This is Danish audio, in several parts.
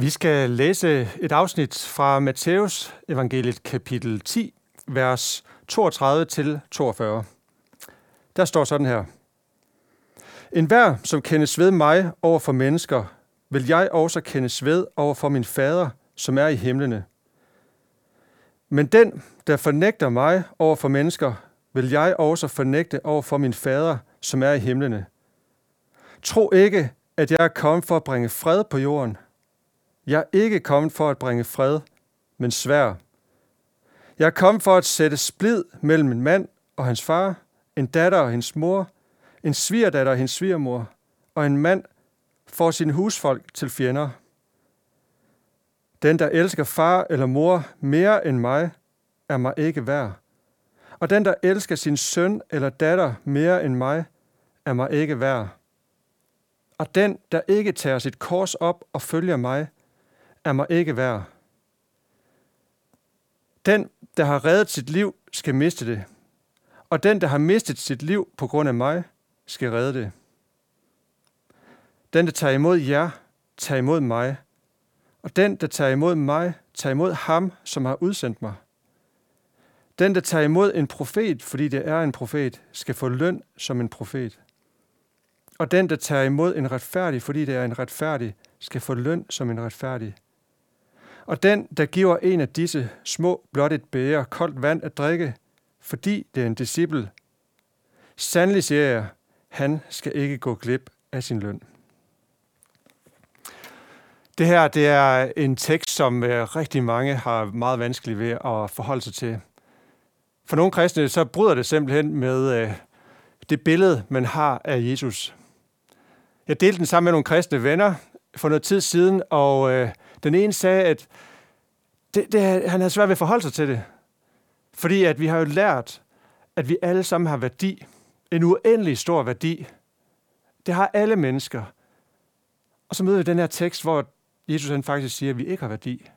Vi skal læse et afsnit fra Matthæus evangeliet kapitel 10, vers 32 til 42. Der står sådan her. En hver, som kendes ved mig over for mennesker, vil jeg også kendes ved over for min fader, som er i himlene. Men den, der fornægter mig over for mennesker, vil jeg også fornægte over for min fader, som er i himlene. Tro ikke, at jeg er kommet for at bringe fred på jorden – jeg er ikke kommet for at bringe fred, men svær. Jeg er kommet for at sætte splid mellem en mand og hans far, en datter og hendes mor, en svigerdatter og hendes svigermor, og en mand får sin husfolk til fjender. Den, der elsker far eller mor mere end mig, er mig ikke værd. Og den, der elsker sin søn eller datter mere end mig, er mig ikke værd. Og den, der ikke tager sit kors op og følger mig, er mig ikke værd. Den, der har reddet sit liv, skal miste det. Og den, der har mistet sit liv på grund af mig, skal redde det. Den, der tager imod jer, tager imod mig. Og den, der tager imod mig, tager imod ham, som har udsendt mig. Den, der tager imod en profet, fordi det er en profet, skal få løn som en profet. Og den, der tager imod en retfærdig, fordi det er en retfærdig, skal få løn som en retfærdig. Og den, der giver en af disse små blot et bære koldt vand at drikke, fordi det er en disciple, sandelig siger jeg, han skal ikke gå glip af sin løn. Det her det er en tekst, som øh, rigtig mange har meget vanskeligt ved at forholde sig til. For nogle kristne så bryder det simpelthen med øh, det billede, man har af Jesus. Jeg delte den sammen med nogle kristne venner for noget tid siden, og øh, den ene sagde, at det, det, han havde svært ved at forholde sig til det. Fordi at vi har jo lært, at vi alle sammen har værdi. En uendelig stor værdi. Det har alle mennesker. Og så møder vi den her tekst, hvor Jesus han faktisk siger, at vi ikke har værdi.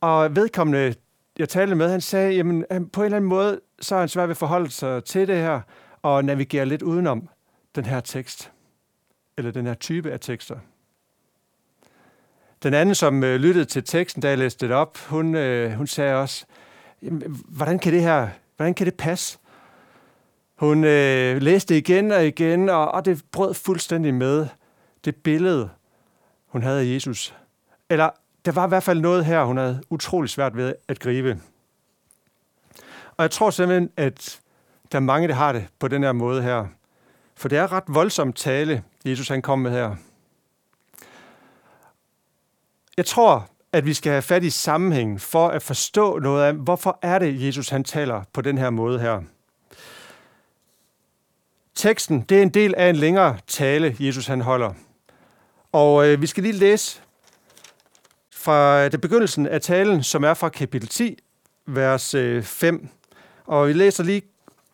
Og vedkommende, jeg talte med, han sagde, jamen på en eller anden måde, så er han svært ved at forholde sig til det her, og navigere lidt udenom den her tekst, eller den her type af tekster. Den anden, som øh, lyttede til teksten, da jeg læste det op, hun, øh, hun sagde også, hvordan kan det her, hvordan kan det passe? Hun øh, læste igen og igen, og, og det brød fuldstændig med det billede, hun havde af Jesus. Eller der var i hvert fald noget her, hun havde utrolig svært ved at gribe. Og jeg tror simpelthen, at der er mange, der har det på den her måde her. For det er ret voldsomt tale, Jesus han kom med her. Jeg tror, at vi skal have fat i sammenhængen for at forstå noget af, hvorfor er det, Jesus han taler på den her måde her. Teksten, det er en del af en længere tale, Jesus han holder. Og øh, vi skal lige læse fra øh, det begyndelsen af talen, som er fra kapitel 10, vers øh, 5. Og vi læser lige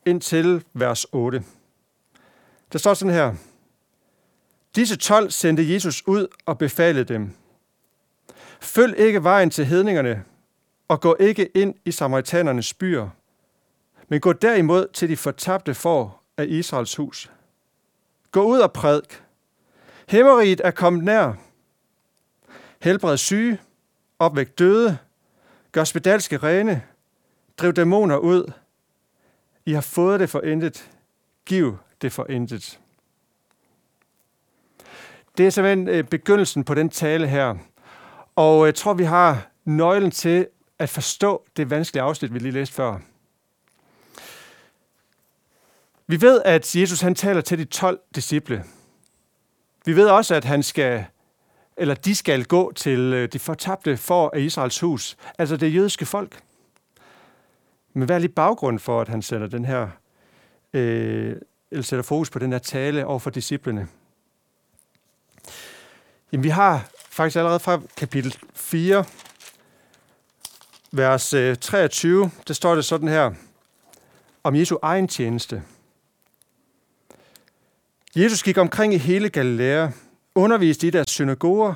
ind til vers 8. Der står sådan her. Disse 12 sendte Jesus ud og befalede dem – Følg ikke vejen til hedningerne, og gå ikke ind i samaritanernes byer, men gå derimod til de fortabte for af Israels hus. Gå ud og prædik. Hæmmeriet er kommet nær. Helbred syge, opvæk døde, gør spedalske rene, driv dæmoner ud. I har fået det for intet. Giv det for intet. Det er simpelthen øh, begyndelsen på den tale her, og jeg tror, vi har nøglen til at forstå det vanskelige afsnit, vi lige læste før. Vi ved, at Jesus han taler til de 12 disciple. Vi ved også, at han skal, eller de skal gå til øh, de fortabte for af Israels hus, altså det jødiske folk. Men hvad er lige baggrund for, at han sætter den her, øh, eller sætter fokus på den her tale over for disciplene? Jamen, vi har faktisk allerede fra kapitel 4, vers øh, 23, der står det sådan her, om Jesu egen tjeneste. Jesus gik omkring i hele Galilea, underviste i deres synagoger,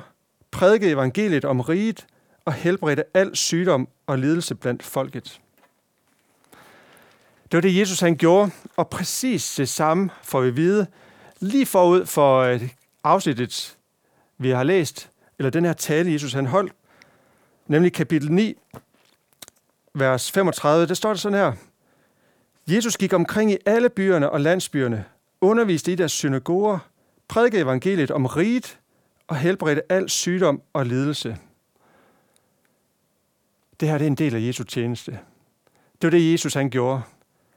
prædikede evangeliet om riget og helbredte al sygdom og lidelse blandt folket. Det var det, Jesus han gjorde, og præcis det samme får vi vide lige forud for øh, afsnittet, vi har læst, eller den her tale, Jesus han holdt, nemlig kapitel 9, vers 35, der står det sådan her. Jesus gik omkring i alle byerne og landsbyerne, underviste i deres synagoger, prædikede evangeliet om riget og helbredte al sygdom og lidelse. Det her det er en del af Jesu tjeneste. Det var det, Jesus han gjorde.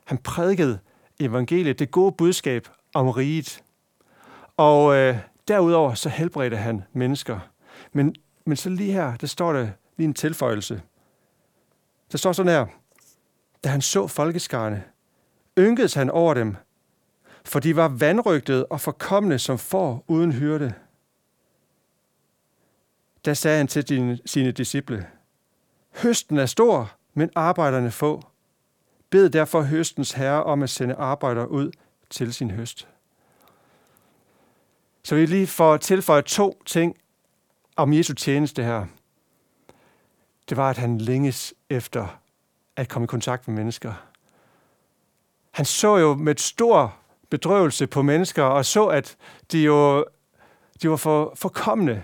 Han prædikede evangeliet, det gode budskab om riget. Og øh, derudover så helbredte han mennesker. Men, men så lige her, der står der lige en tilføjelse. Der står sådan her. Da han så folkeskarne, ynkedes han over dem, for de var vandrygtede og forkomne som får uden hyrde. Da sagde han til sine disciple, Høsten er stor, men arbejderne få. Bed derfor høstens herre om at sende arbejdere ud til sin høst. Så vi lige får tilføjet to ting om Jesu tjeneste her. Det var, at han længes efter at komme i kontakt med mennesker. Han så jo med stor bedrøvelse på mennesker, og så, at de jo de var for, forkommende,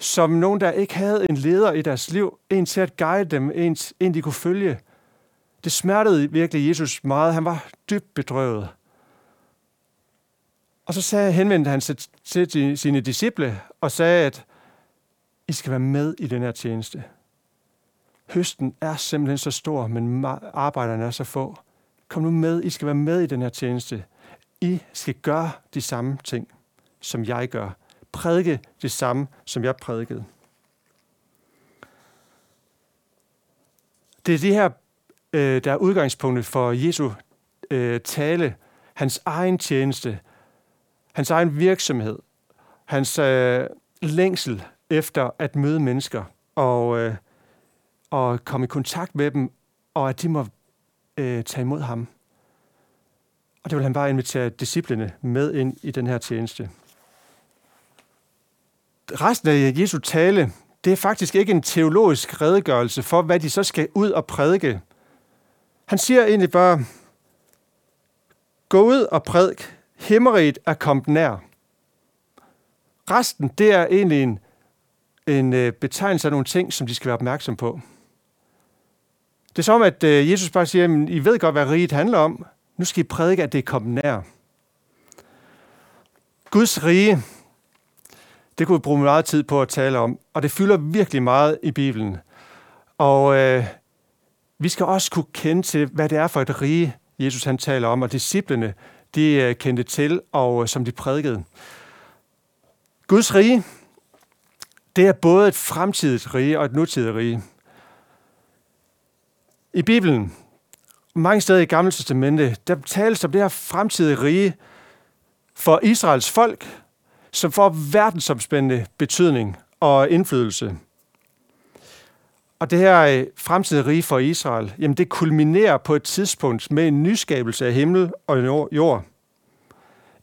som nogen, der ikke havde en leder i deres liv, en til at guide dem, en, en de kunne følge. Det smertede virkelig Jesus meget. Han var dybt bedrøvet. Og så sagde, henvendte han sig til sine disciple og sagde, at I skal være med i den her tjeneste. Høsten er simpelthen så stor, men arbejderne er så få. Kom nu med, I skal være med i den her tjeneste. I skal gøre de samme ting, som jeg gør. Prædike det samme, som jeg prædikede. Det er det her, øh, der er udgangspunktet for Jesu øh, tale, hans egen tjeneste, hans egen virksomhed, hans øh, længsel efter at møde mennesker og, øh, og komme i kontakt med dem, og at de må øh, tage imod ham. Og det vil han bare invitere disciplene med ind i den her tjeneste. Resten af Jesu tale, det er faktisk ikke en teologisk redegørelse for, hvad de så skal ud og prædike. Han siger egentlig bare, gå ud og prædik, himmeriget er kommet nær. Resten, det er egentlig en, en øh, betegnelse af nogle ting, som de skal være opmærksom på. Det er som, at øh, Jesus bare siger, at I ved godt, hvad riget handler om. Nu skal I prædike, at det er kommet nær. Guds rige, det kunne vi bruge meget tid på at tale om, og det fylder virkelig meget i Bibelen. Og øh, vi skal også kunne kende til, hvad det er for et rige, Jesus han taler om, og disciplene, de øh, kendte til, og øh, som de prædikede. Guds rige, det er både et fremtidigt rige og et nutidigt rige. I Bibelen, mange steder i Gamle Testamente, der tales om det her fremtidige rige for Israels folk, som får verdensomspændende betydning og indflydelse. Og det her øh, fremtidige rige for Israel, jamen det kulminerer på et tidspunkt med en nyskabelse af himmel og jord.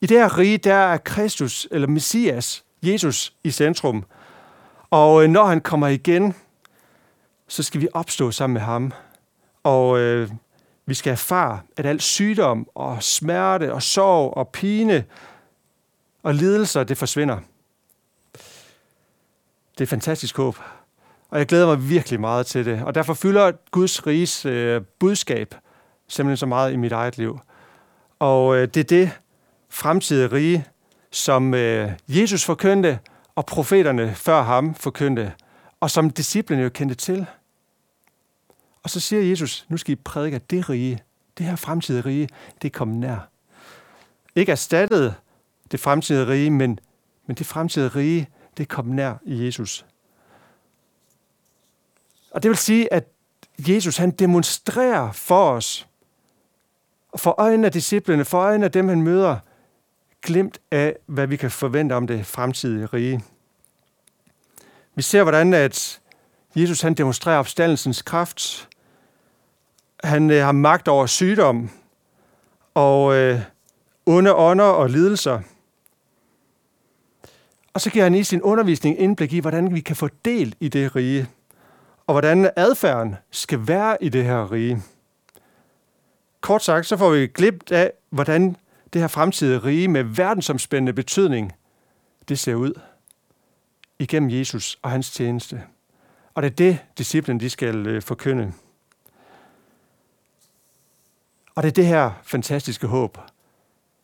I det her rige, der er Kristus, eller Messias, Jesus, i centrum. Og øh, når han kommer igen, så skal vi opstå sammen med ham. Og øh, vi skal erfare, at al sygdom og smerte og sorg og pine og lidelser, det forsvinder. Det er et fantastisk håb. Og jeg glæder mig virkelig meget til det. Og derfor fylder Guds riges øh, budskab simpelthen så meget i mit eget liv. Og øh, det er det fremtidige rige, som øh, Jesus forkyndte, og profeterne før ham forkyndte, og som disciplene jo kendte til. Og så siger Jesus, nu skal I prædike, at det rige, det her fremtidige rige, det er kommet nær. Ikke erstattet det fremtidige rige, men, men det fremtidige rige, det er kommet nær i Jesus. Og det vil sige, at Jesus han demonstrerer for os, for øjnene af disciplene, for øjnene af dem, han møder, glemt af, hvad vi kan forvente om det fremtidige rige. Vi ser, hvordan at Jesus han demonstrerer opstandelsens kraft. Han øh, har magt over sygdom og øh, onde ånder og lidelser. Og så giver han i sin undervisning indblik i, hvordan vi kan få del i det rige, og hvordan adfærden skal være i det her rige. Kort sagt, så får vi glimt af, hvordan det her fremtidige rige med verdensomspændende betydning, det ser ud. igennem Jesus og hans tjeneste. Og det er det, disciplen de skal øh, forkynde. Og det er det her fantastiske håb.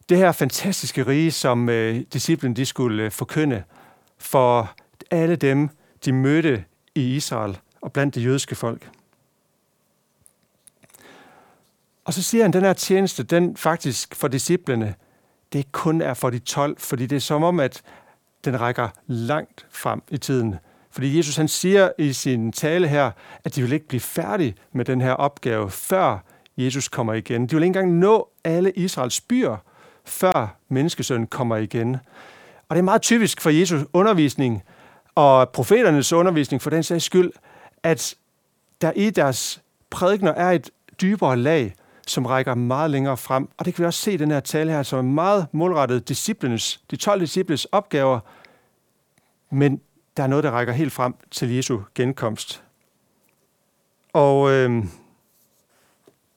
Det her fantastiske rige, som øh, disciplen de skulle øh, forkynde for alle dem, de mødte i Israel og blandt det jødiske folk. Og så siger han, at den her tjeneste, den faktisk for disciplene, det kun er for de 12, fordi det er som om, at den rækker langt frem i tiden. Fordi Jesus han siger i sin tale her, at de vil ikke blive færdige med den her opgave, før Jesus kommer igen. De vil ikke engang nå alle Israels byer, før menneskesønnen kommer igen. Og det er meget typisk for Jesus undervisning og profeternes undervisning for den sags skyld, at der i deres prædikner er et dybere lag, som rækker meget længere frem. Og det kan vi også se i den her tale her, som er meget målrettet disciplenes, de 12 disciples opgaver, men der er noget, der rækker helt frem til Jesu genkomst. Og øh,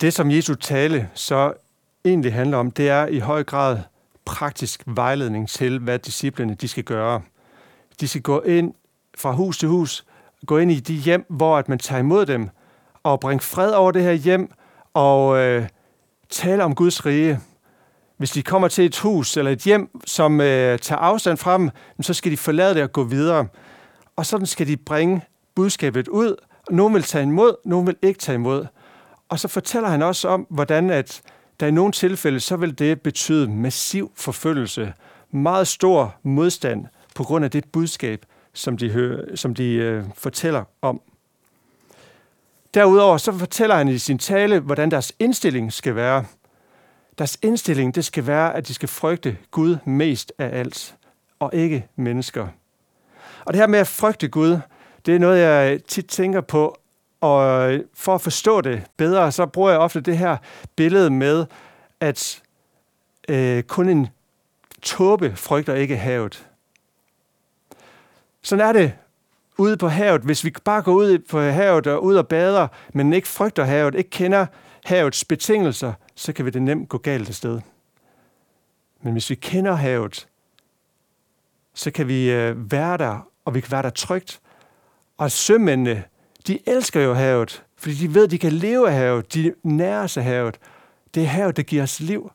det, som Jesu tale så egentlig handler om, det er i høj grad praktisk vejledning til, hvad disciplene de skal gøre. De skal gå ind fra hus til hus, gå ind i de hjem, hvor at man tager imod dem, og bringe fred over det her hjem, og øh, tale om Guds rige. Hvis de kommer til et hus eller et hjem, som øh, tager afstand fra dem, så skal de forlade det og gå videre. Og sådan skal de bringe budskabet ud. Nogen vil tage imod, nogen vil ikke tage imod. Og så fortæller han også om, hvordan at der i nogle tilfælde, så vil det betyde massiv forfølgelse, meget stor modstand på grund af det budskab, som de, hører, som de øh, fortæller om. Derudover så fortæller han i sin tale, hvordan deres indstilling skal være. Deres indstilling det skal være, at de skal frygte Gud mest af alt, og ikke mennesker. Og det her med at frygte Gud, det er noget, jeg tit tænker på, og for at forstå det bedre, så bruger jeg ofte det her billede med, at øh, kun en tåbe frygter ikke havet. Sådan er det ude på havet. Hvis vi bare går ud på havet og ud og bader, men ikke frygter havet, ikke kender havets betingelser, så kan vi det nemt gå galt af sted. Men hvis vi kender havet, så kan vi øh, være der, og vi kan være der trygt. Og sømændene, de elsker jo havet, fordi de ved, at de kan leve af havet. De nærer sig havet. Det er havet, der giver os liv.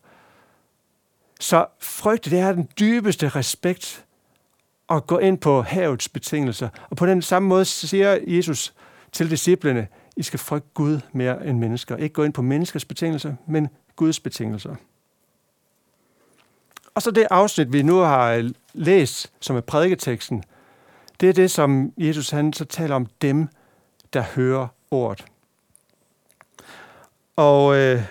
Så frygt, det er den dybeste respekt at gå ind på havets betingelser. Og på den samme måde siger Jesus til disciplene, I skal frygte Gud mere end mennesker. Ikke gå ind på menneskers betingelser, men Guds betingelser. Og så det afsnit, vi nu har øh, læst, som er prædiketeksten, det er det, som Jesus han så taler om dem, der hører ordet. Og øh,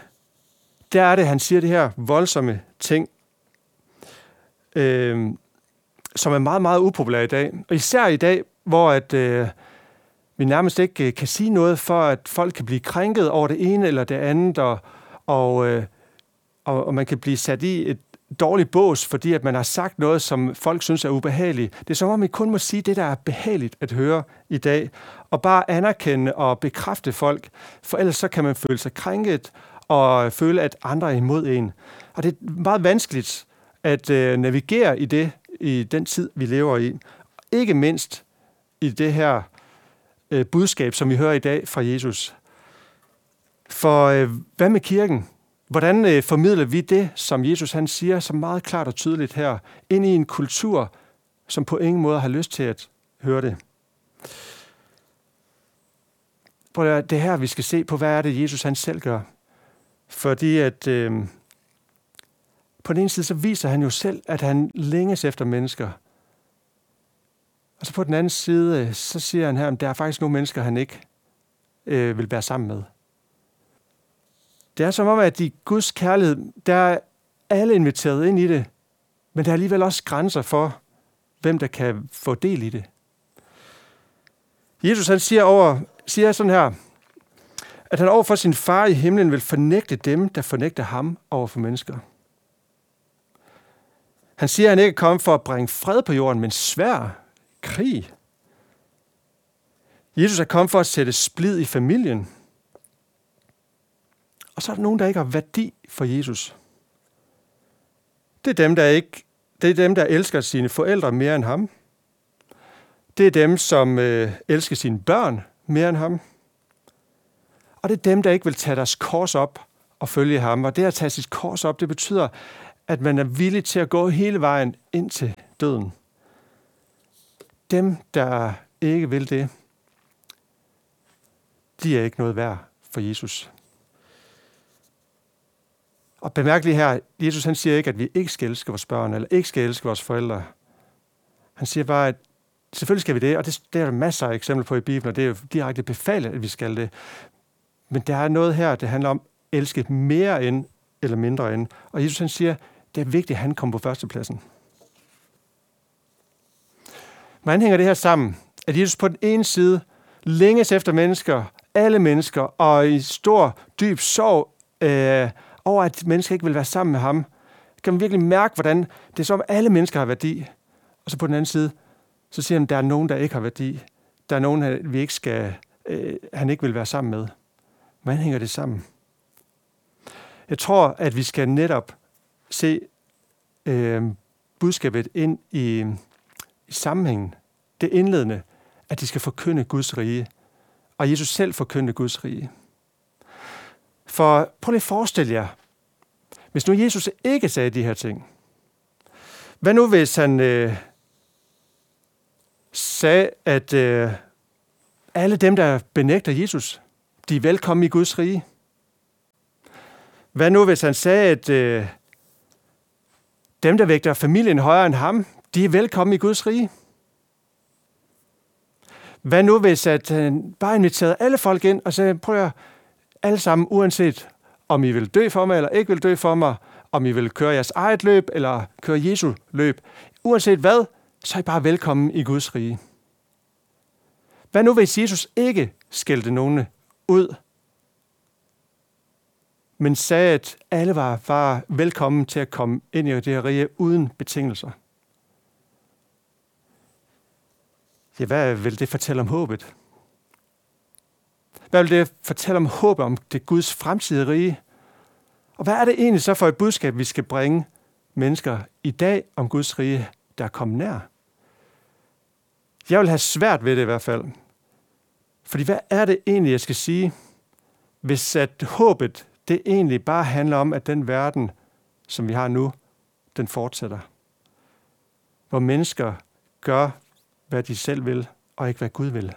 der er det, han siger det her voldsomme ting, øh, som er meget, meget upopulære i dag. Og især i dag, hvor at, øh, vi nærmest ikke øh, kan sige noget for, at folk kan blive krænket over det ene eller det andet, og, og, øh, og, og man kan blive sat i et dårligt bås, fordi at man har sagt noget, som folk synes er ubehageligt. Det er som om, man kun må sige det, der er behageligt at høre i dag, og bare anerkende og bekræfte folk, for ellers så kan man føle sig krænket og føle, at andre er imod en. Og det er meget vanskeligt at øh, navigere i det, i den tid, vi lever i. Ikke mindst i det her øh, budskab, som vi hører i dag fra Jesus. For øh, hvad med kirken? Hvordan øh, formidler vi det, som Jesus han siger så meget klart og tydeligt her, ind i en kultur, som på ingen måde har lyst til at høre det? Det er her, vi skal se på, hvad er det, Jesus han selv gør. Fordi at øh, på den ene side, så viser han jo selv, at han længes efter mennesker. Og så på den anden side, så siger han her, at der er faktisk nogle mennesker, han ikke øh, vil være sammen med. Det er som om, at i Guds kærlighed, der er alle inviteret ind i det, men der er alligevel også grænser for, hvem der kan få del i det. Jesus han siger, over, siger sådan her, at han over for sin far i himlen vil fornægte dem, der fornægter ham over for mennesker. Han siger, at han ikke er kommet for at bringe fred på jorden, men svær krig. Jesus er kommet for at sætte splid i familien. Og så er der nogen, der ikke har værdi for Jesus. Det er dem, der ikke det er dem, der elsker sine forældre mere end ham. Det er dem, som øh, elsker sine børn mere end ham. Og det er dem, der ikke vil tage deres kors op og følge ham. Og det at tage sit kors op, det betyder, at man er villig til at gå hele vejen ind til døden. Dem, der ikke vil det, de er ikke noget værd for Jesus. Og bemærk lige her, Jesus han siger ikke, at vi ikke skal elske vores børn, eller ikke skal elske vores forældre. Han siger bare, at selvfølgelig skal vi det, og det, det er der masser af eksempler på i Bibelen, og det er jo direkte befalet, at vi skal det. Men der er noget her, det handler om at elske mere end eller mindre end. Og Jesus han siger, det er vigtigt, at han kom på førstepladsen. Hvordan hænger det her sammen? At Jesus på den ene side længes efter mennesker, alle mennesker, og i stor, dyb sorg øh, over, at mennesker ikke vil være sammen med ham, kan man virkelig mærke, hvordan det er som, alle mennesker har værdi. Og så på den anden side, så siger han, at der er nogen, der ikke har værdi. Der er nogen, vi ikke skal, øh, han ikke vil være sammen med. Hvordan hænger det sammen? Jeg tror, at vi skal netop se øh, budskabet ind i, i sammenhængen. Det indledende, at de skal forkynde Guds rige. Og Jesus selv forkyndte Guds rige. For prøv lige at forestille jer, hvis nu Jesus ikke sagde de her ting, hvad nu hvis han øh, sagde, at øh, alle dem, der benægter Jesus, de er velkommen i Guds rige? Hvad nu hvis han sagde, at øh, dem, der vægter familien højere end ham, de er velkommen i Guds rige? Hvad nu hvis at han bare inviterede alle folk ind og sagde, prøv at alle sammen, uanset om I vil dø for mig eller ikke vil dø for mig, om I vil køre jeres eget løb eller køre Jesu løb, uanset hvad, så er I bare velkommen i Guds rige. Hvad nu hvis Jesus ikke skældte nogen ud, men sagde, at alle var, var velkommen til at komme ind i det her rige uden betingelser? Ja, hvad vil det fortælle om håbet? Hvad vil det fortælle om håbet om det Guds fremtidige rige? Og hvad er det egentlig så for et budskab, vi skal bringe mennesker i dag om Guds rige, der er kommet nær? Jeg vil have svært ved det i hvert fald. Fordi hvad er det egentlig, jeg skal sige, hvis at håbet, det egentlig bare handler om, at den verden, som vi har nu, den fortsætter. Hvor mennesker gør, hvad de selv vil, og ikke hvad Gud vil.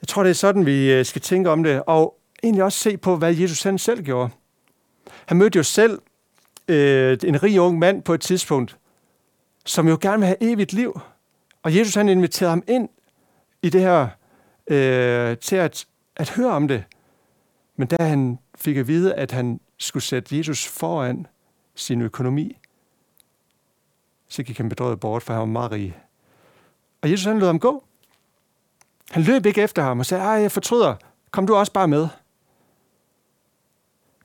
Jeg tror, det er sådan, vi øh, skal tænke om det, og egentlig også se på, hvad Jesus han selv gjorde. Han mødte jo selv øh, en rig ung mand på et tidspunkt, som jo gerne vil have evigt liv. Og Jesus han inviterede ham ind i det her øh, til at, at høre om det. Men da han fik at vide, at han skulle sætte Jesus foran sin økonomi, så gik han bedrøvet bort, for han var meget rig. Og Jesus han lod ham gå. Han løb ikke efter ham og sagde, ej, jeg fortryder, kom du også bare med.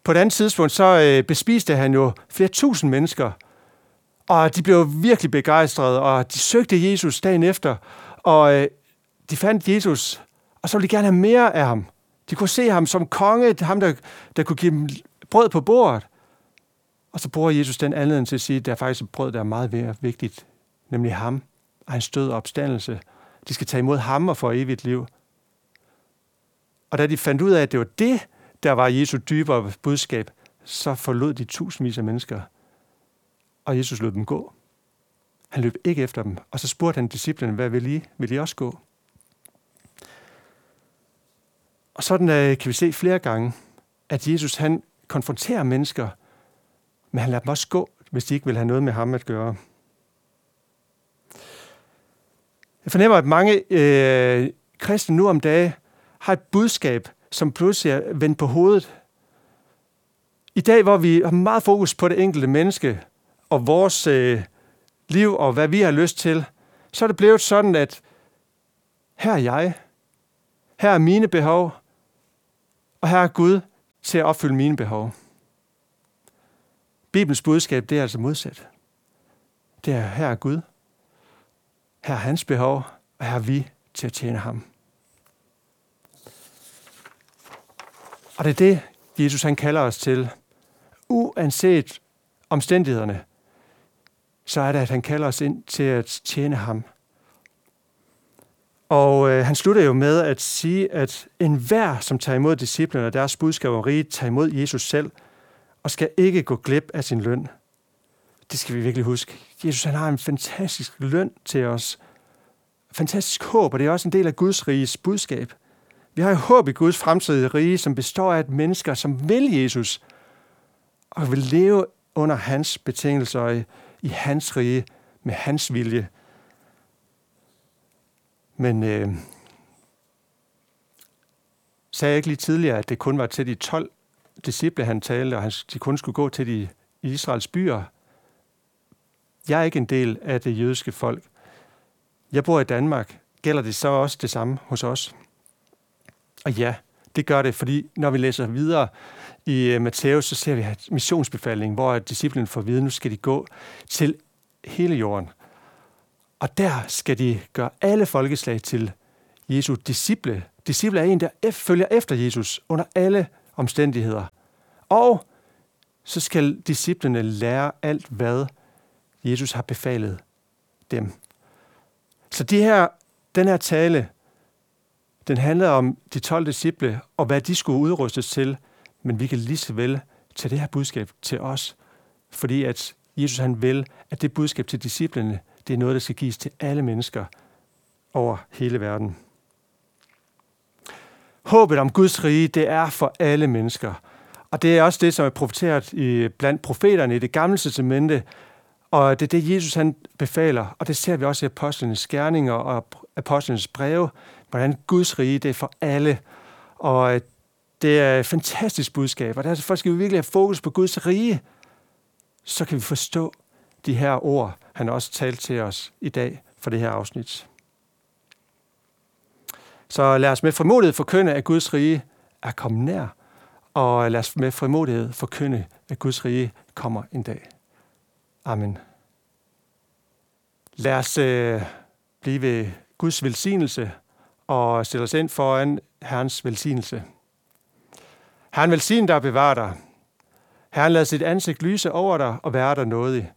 På et andet tidspunkt, så øh, bespiste han jo flere tusind mennesker, og de blev virkelig begejstrede, og de søgte Jesus dagen efter, og øh, de fandt Jesus, og så ville de gerne have mere af ham. De kunne se ham som konge, ham der, der kunne give dem brød på bordet. Og så bruger Jesus den anledning til at sige, at der er faktisk et brød, der er meget mere vigtigt, nemlig ham og hans død og opstandelse. De skal tage imod ham og få evigt liv. Og da de fandt ud af, at det var det, der var Jesu dybere budskab, så forlod de tusindvis af mennesker, og Jesus lod dem gå. Han løb ikke efter dem, og så spurgte han disciplene, hvad vil I? Vil I også gå? Og sådan øh, kan vi se flere gange, at Jesus han konfronterer mennesker, men han lader dem også gå, hvis de ikke vil have noget med ham at gøre. Jeg fornemmer, at mange øh, kristne nu om dagen har et budskab, som pludselig er vendt på hovedet. I dag, hvor vi har meget fokus på det enkelte menneske og vores øh, liv og hvad vi har lyst til, så er det blevet sådan, at her er jeg, her er mine behov, og her er Gud til at opfylde mine behov. Bibelens budskab, det er altså modsat. Det er, her er Gud, her er hans behov, og her er vi til at tjene ham. Og det er det, Jesus han kalder os til. Uanset omstændighederne, så er det, at han kalder os ind til at tjene ham. Og øh, han slutter jo med at sige, at enhver, som tager imod disciplene og deres budskab om riget, tager imod Jesus selv, og skal ikke gå glip af sin løn. Det skal vi virkelig huske. Jesus han har en fantastisk løn til os. Fantastisk håb, og det er også en del af Guds riges budskab. Vi har jo håb i Guds fremtidige rige, som består af et mennesker, som vil Jesus, og vil leve under hans betingelser i, i hans rige, med hans vilje. Men øh, sagde jeg ikke lige tidligere, at det kun var til de 12 disciple, han talte, og han, de kun skulle gå til de Israels byer? Jeg er ikke en del af det jødiske folk. Jeg bor i Danmark. Gælder det så også det samme hos os? Og ja, det gør det, fordi når vi læser videre i øh, uh, Matthæus, så ser vi missionsbefalingen, missionsbefaling, hvor disciplen får at vide, nu skal de gå til hele jorden. Og der skal de gøre alle folkeslag til Jesu disciple. Disciple er en, der følger efter Jesus under alle omstændigheder. Og så skal disciplene lære alt, hvad Jesus har befalet dem. Så de her, den her tale, den handler om de 12 disciple og hvad de skulle udrustes til, men vi kan lige så vel tage det her budskab til os, fordi at Jesus han vil, at det budskab til disciplene, det er noget, der skal gives til alle mennesker over hele verden. Håbet om Guds rige, det er for alle mennesker. Og det er også det, som er profeteret i, blandt profeterne i det gamle testamente. Og det er det, Jesus han befaler. Og det ser vi også i apostlenes gerninger og apostlenes breve, hvordan Guds rige det er for alle. Og øh, det er et fantastisk budskab. Og derfor skal vi virkelig have fokus på Guds rige. Så kan vi forstå de her ord, han også talte til os i dag for det her afsnit. Så lad os med frimodighed forkynde, at Guds rige er kommet nær, og lad os med frimodighed forkynde, at Guds rige kommer en dag. Amen. Lad os øh, blive ved Guds velsignelse og stille os ind foran Herrens velsignelse. Herren velsigne dig og bevar dig. Herren lad sit ansigt lyse over dig og være dig nådig.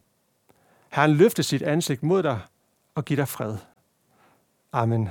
Herren løfte sit ansigt mod dig og give dig fred. Amen.